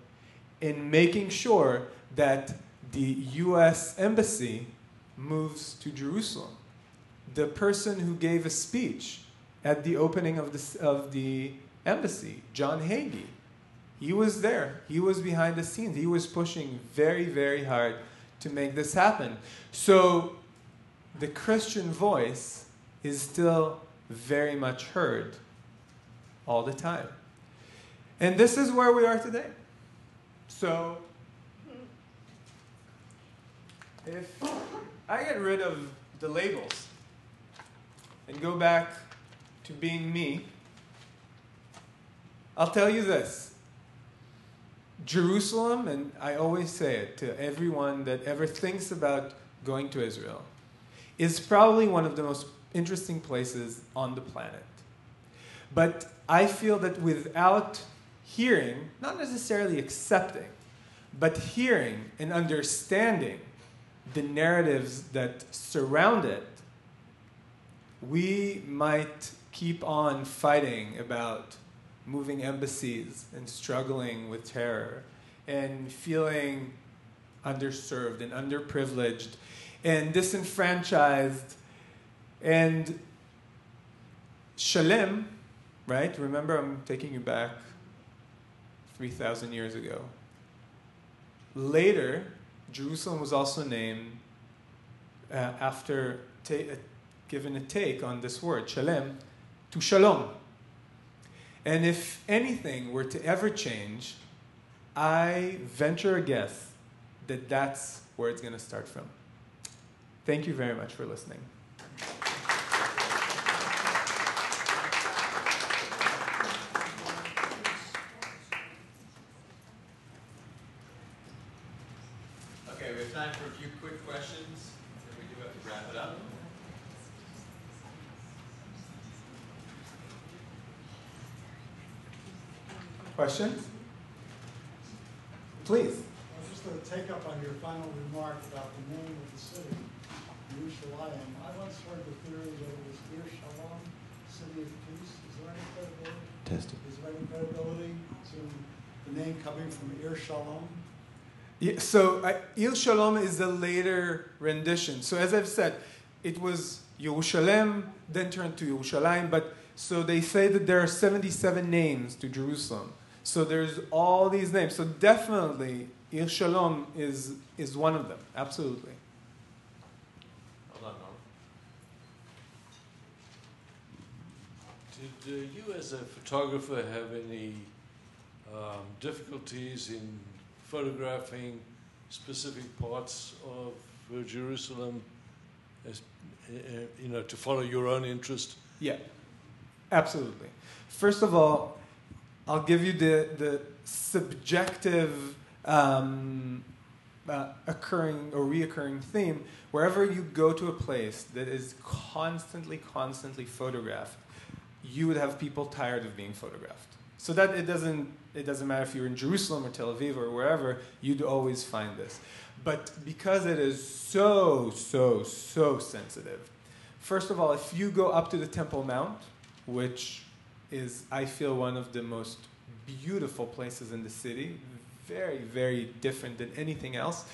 in making sure that the U.S. Embassy moves to Jerusalem. The person who gave a speech at the opening of the, of the embassy, John Hagee, he was there. He was behind the scenes. He was pushing very, very hard to make this happen. So the Christian voice is still very much heard all the time. And this is where we are today. So, if I get rid of the labels and go back to being me, I'll tell you this. Jerusalem, and I always say it to everyone that ever thinks about going to Israel, is probably one of the most interesting places on the planet. But I feel that without hearing, not necessarily accepting, but hearing and understanding the narratives that surround it, we might keep on fighting about moving embassies and struggling with terror and feeling underserved and underprivileged and disenfranchised and Shalem, right? Remember, I'm taking you back 3,000 years ago. Later, Jerusalem was also named uh, after ta- uh, given a take on this word, Shalem, to Shalom. And if anything were to ever change, I venture a guess that that's where it's going to start from. Thank you very much for listening. Okay, we have time for a few quick questions, and we do have to wrap it up. Questions? Please. I was just going to take up on your final remark about the name of the city, Yerushalayim. I once heard the theory that it was Ir Shalom, city of peace. Is there any credibility? Testing. Is there any credibility to the name coming from Ir Shalom? Yeah, so uh, Ir Shalom is the later rendition. So as I've said, it was Yerushalem, then turned to Yerushalayim. But so they say that there are 77 names to Jerusalem. So there's all these names. So definitely, Ir Shalom is, is one of them. Absolutely. Hold on, Norm. Did uh, you, as a photographer, have any um, difficulties in photographing specific parts of uh, Jerusalem, as, uh, uh, you know, to follow your own interest? Yeah, absolutely. First of all, I'll give you the, the subjective um, uh, occurring or reoccurring theme. Wherever you go to a place that is constantly, constantly photographed, you would have people tired of being photographed. So that it doesn't it doesn't matter if you're in Jerusalem or Tel Aviv or wherever, you'd always find this. But because it is so, so, so sensitive, first of all, if you go up to the Temple Mount, which is, I feel, one of the most beautiful places in the city, very, very different than anything else.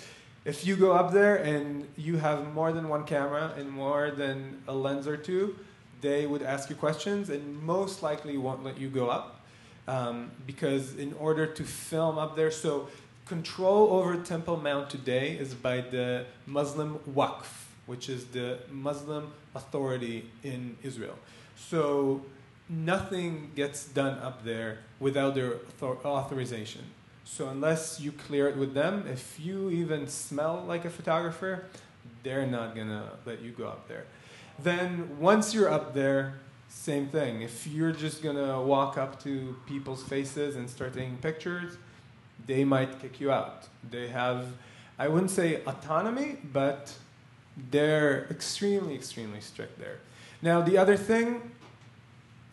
If you go up there and you have more than one camera and more than a lens or two, they would ask you questions and most likely won't let you go up um, because in order to film up there, so control over Temple Mount today is by the Muslim Waqf, which is the Muslim authority in Israel. So nothing gets done up there without their author- authorization. So unless you clear it with them, if you even smell like a photographer, they're not gonna let you go up there. Then once you're up there, same thing. If you're just gonna walk up to people's faces and start taking pictures, they might kick you out. They have, I wouldn't say autonomy, but they're extremely, extremely strict there. Now, the other thing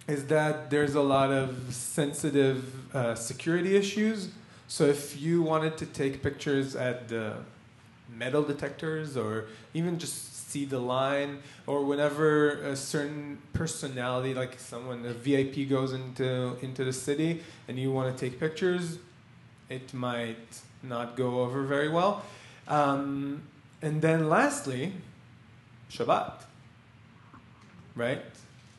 is that there's a lot of sensitive uh, security issues. So if you wanted to take pictures at the metal detectors or even just see the line or whenever a certain personality like someone a vip goes into into the city and you want to take pictures it might not go over very well um, and then lastly shabbat right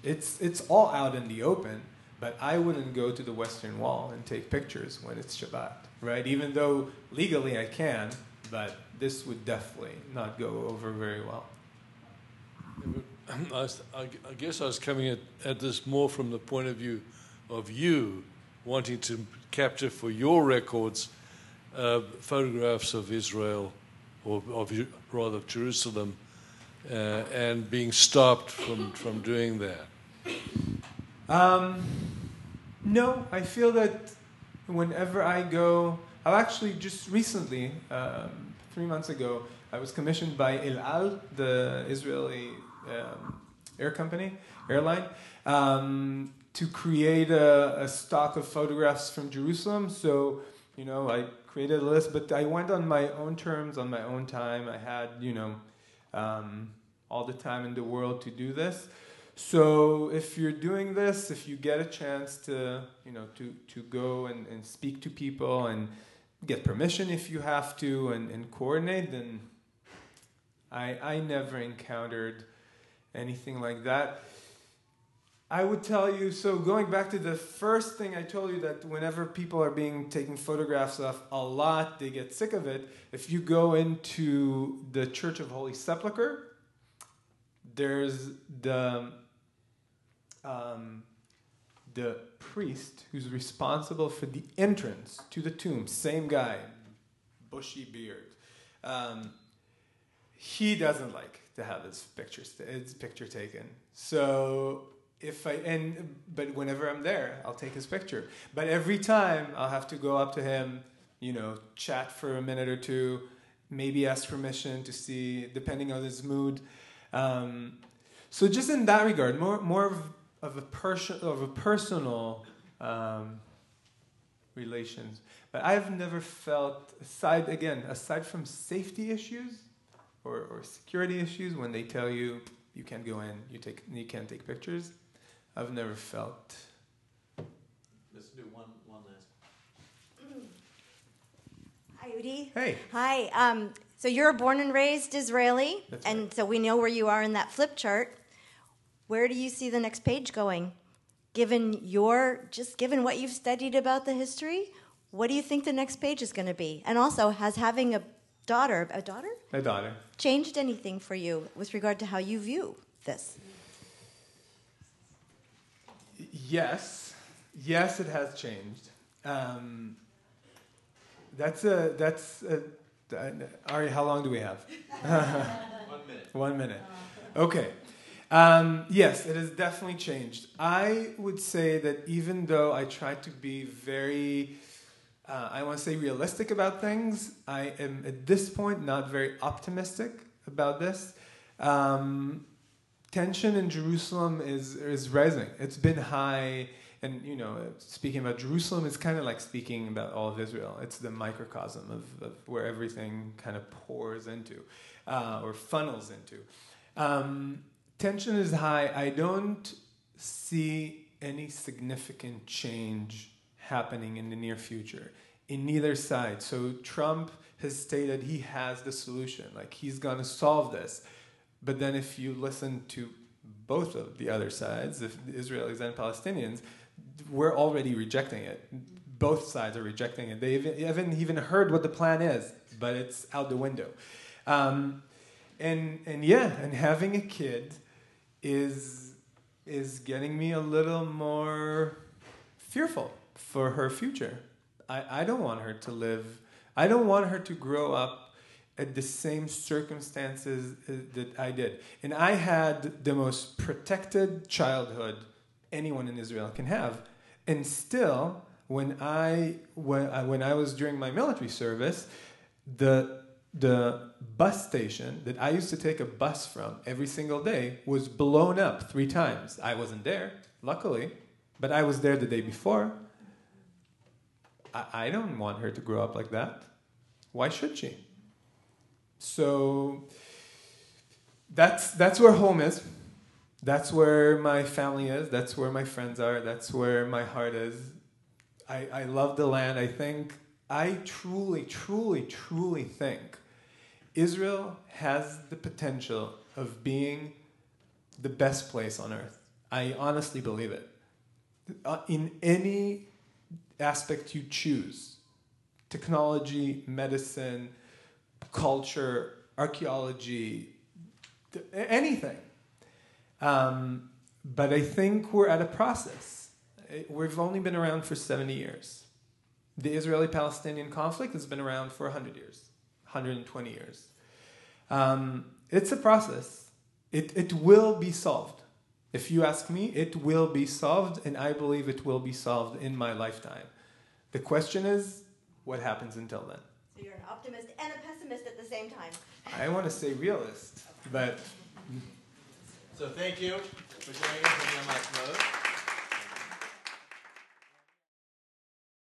it's it's all out in the open but i wouldn't go to the western wall and take pictures when it's shabbat right even though legally i can but this would definitely not go over very well I, guess I was coming at, at this more from the point of view of you wanting to capture for your records uh, photographs of Israel, or of rather of Jerusalem, uh, and being stopped from, from doing that. Um, no, I feel that whenever I go, I've actually just recently, um, three months ago, I was commissioned by El Al, the Israeli um, air company, airline, um, to create a, a stock of photographs from Jerusalem. So, you know, I created a list, but I went on my own terms, on my own time. I had, you know, um, all the time in the world to do this. So if you're doing this, if you get a chance to, you know, to, to go and, and speak to people and get permission if you have to and, and coordinate, then I, I never encountered anything like that. I would tell you, so going back to the first thing I told you that whenever people are being taken photographs of a lot, they get sick of it. If you go into the Church of Holy Sepulchre, there's the um, the priest who's responsible for the entrance to the tomb, same guy, bushy beard. Um, he doesn't like to have his pictures his picture taken. So if I and but whenever I'm there, I'll take his picture. But every time I'll have to go up to him, you know, chat for a minute or two, maybe ask permission to see, depending on his mood. Um, so just in that regard, more more of, of a person of a personal um, relations. But I've never felt aside again aside from safety issues or, or security issues when they tell you you can't go in, you take you can't take pictures. I've never felt. Let's do one, one last. Hi, Udi. Hey, Hi. Um, so you're born and raised Israeli, That's and so we know where you are in that flip chart. Where do you see the next page going? given your just given what you've studied about the history, what do you think the next page is going to be? And also, has having a daughter, a daughter, A daughter. changed anything for you with regard to how you view this? Yes, yes, it has changed. Um, that's a that's a. Uh, Ari, how long do we have? One minute. One minute. Okay. Um, yes, it has definitely changed. I would say that even though I try to be very, uh, I want to say realistic about things, I am at this point not very optimistic about this. Um, tension in Jerusalem is is rising. It's been high, and you know, speaking about Jerusalem is kind of like speaking about all of Israel. It's the microcosm of, of where everything kind of pours into, uh, or funnels into. Um, tension is high. I don't see any significant change happening in the near future in neither side. So Trump has stated he has the solution, like he's going to solve this. But then if you listen to both of the other sides, if Israelis and Palestinians, we're already rejecting it. Both sides are rejecting it. They haven't even heard what the plan is, but it's out the window. Um, and and yeah, and having a kid is is getting me a little more fearful for her future. I, I don't want her to live. I don't want her to grow up at the same circumstances uh, that I did. And I had the most protected childhood anyone in Israel can have. And still, when I when I, when I was during my military service, the the bus station that I used to take a bus from every single day was blown up three times. I wasn't there, luckily, but I was there the day before. I, I don't want her to grow up like that. Why should she? So that's that's where home is. That's where my family is. That's where my friends are. That's where my heart is. I, I love the land. I think I truly, truly, truly think Israel has the potential of being the best place on earth. I honestly believe it. Uh, in any aspect you choose technology, medicine, culture, archaeology, anything. Um, but I think we're at a process. Uh, We've only been around for 70 years. The Israeli Palestinian conflict has been around for 100 years, 120 years. Um, it's a process. It, it will be solved. If you ask me, it will be solved, and I believe it will be solved in my lifetime. The question is, what happens until then? So you're an optimist and a pessimist at the same time. I want to say realist, but So thank you for joining us on the Unlocked Mode.